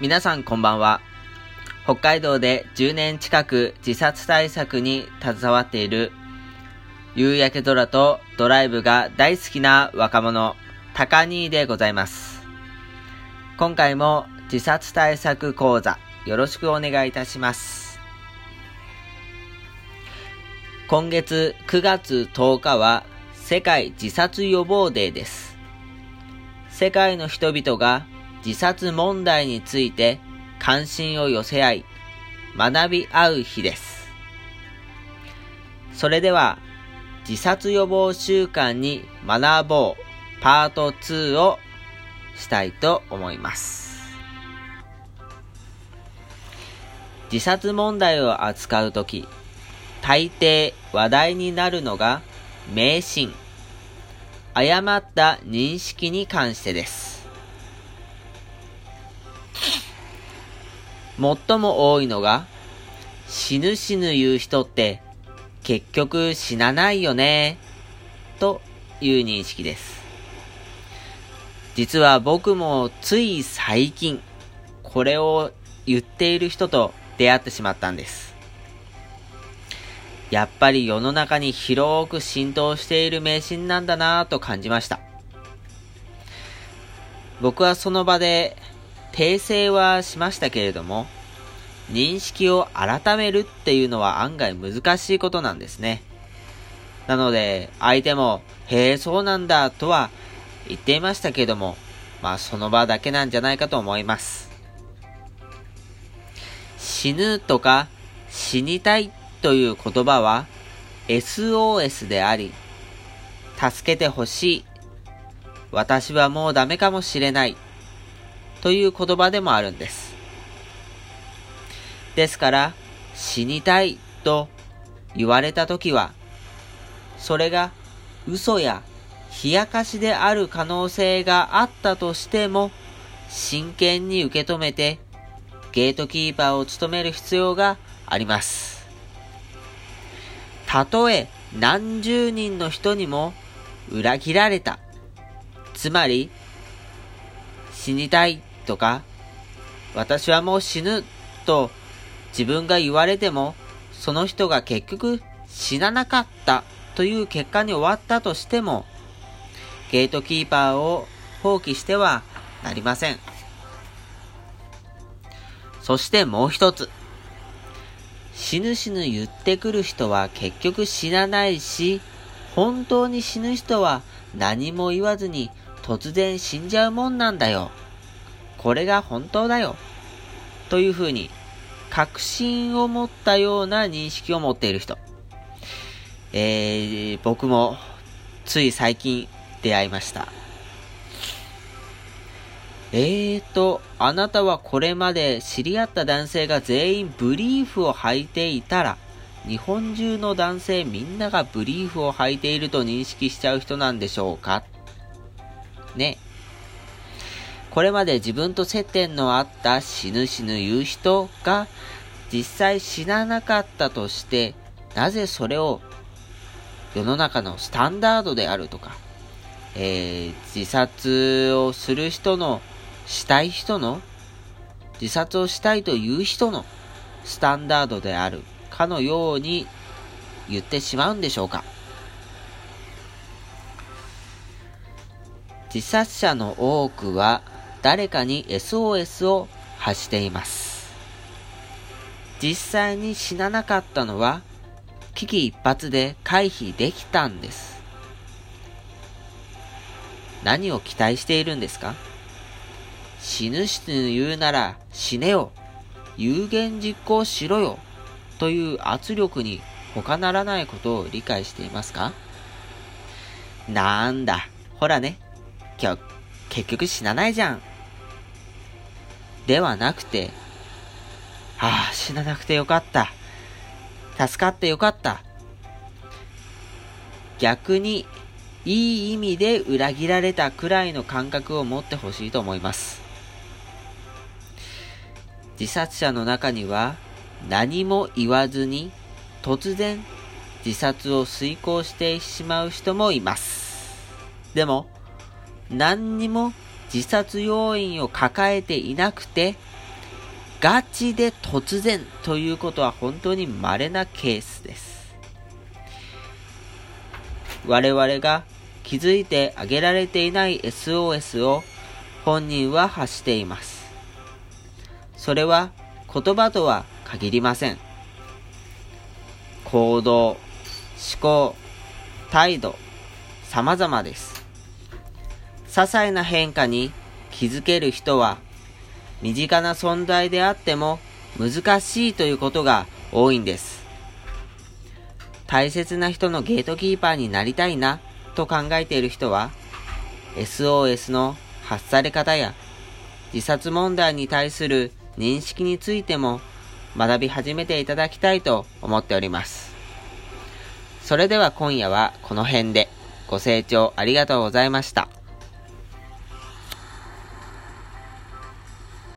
皆さんこんばんは。北海道で10年近く自殺対策に携わっている夕焼け空とドライブが大好きな若者、高兄でございます。今回も自殺対策講座よろしくお願いいたします。今月9月10日は世界自殺予防デーです。世界の人々が自殺問題について関心を寄せ合い、学び合う日です。それでは、自殺予防習慣に学ぼうパート2をしたいと思います。自殺問題を扱うとき、大抵話題になるのが迷信、誤った認識に関してです。最も多いのが、死ぬ死ぬ言う人って結局死なないよね、という認識です。実は僕もつい最近、これを言っている人と出会ってしまったんです。やっぱり世の中に広く浸透している迷信なんだなぁと感じました。僕はその場で訂正はしましたけれども、認識を改めるっていうのは案外難しいことなんですね。なので、相手も、へえ、そうなんだ、とは言っていましたけれども、まあその場だけなんじゃないかと思います。死ぬとか死にたいという言葉は SOS であり、助けてほしい。私はもうダメかもしれない。という言葉でもあるんです。ですから、死にたいと言われたときは、それが嘘や冷やかしである可能性があったとしても、真剣に受け止めて、ゲートキーパーを務める必要があります。たとえ何十人の人にも裏切られた。つまり、死にたいとか、私はもう死ぬと自分が言われても、その人が結局死ななかったという結果に終わったとしても、ゲートキーパーを放棄してはなりません。そしてもう一つ。死ぬ死ぬ言ってくる人は結局死なないし、本当に死ぬ人は何も言わずに突然死んじゃうもんなんだよ。これが本当だよ。というふうに、確信を持ったような認識を持っている人。えー、僕もつい最近出会いました。えーと、あなたはこれまで知り合った男性が全員ブリーフを履いていたら、日本中の男性みんながブリーフを履いていると認識しちゃう人なんでしょうか？ね。これまで自分と接点のあった死ぬ死ぬ言う人が実際死ななかったとして、なぜそれを世の中のスタンダードであるとか、えー、自殺をする人の、したい人の、自殺をしたいという人のスタンダードであるかのように言ってしまうんでしょうか。自殺者の多くは誰かに SOS を発しています。実際に死ななかったのは危機一髪で回避できたんです。何を期待しているんですか？死ぬ死ぬ言うなら死ねよ。有言実行しろよ。という圧力に他ならないことを理解していますか？なんだ。ほらね。今日、結局死なないじゃん。ではなくて、ああ、死ななくてよかった。助かってよかった。逆に、いい意味で裏切られたくらいの感覚を持ってほしいと思います。自殺者の中には何も言わずに突然自殺を遂行してしまう人もいます。でも、何にも自殺要因を抱えていなくて、ガチで突然ということは本当に稀なケースです。我々が気づいてあげられていない SOS を本人は発しています。それは言葉とは限りません。行動、思考、態度、様々です。些細な変化に気づける人は身近な存在であっても難しいということが多いんです。大切な人のゲートキーパーになりたいなと考えている人は SOS の発され方や自殺問題に対する認識についても学び始めていただきたいと思っております。それでは今夜はこの辺でご清聴ありがとうございました。